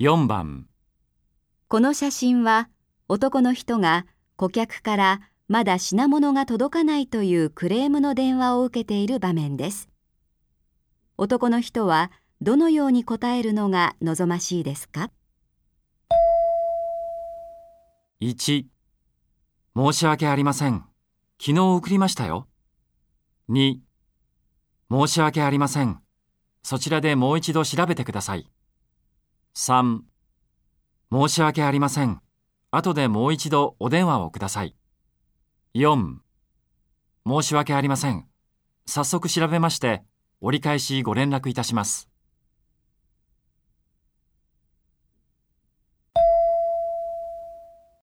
4番この写真は男の人が顧客からまだ品物が届かないというクレームの電話を受けている場面です。男の人はどのように答えるのが望ましいですか？1申し訳ありません。昨日送りましたよ。2申し訳ありません。そちらでもう一度調べてください。3申し訳ありません。後でもう一度お電話をください。4申し訳ありません。早速調べまして、折り返しご連絡いたします。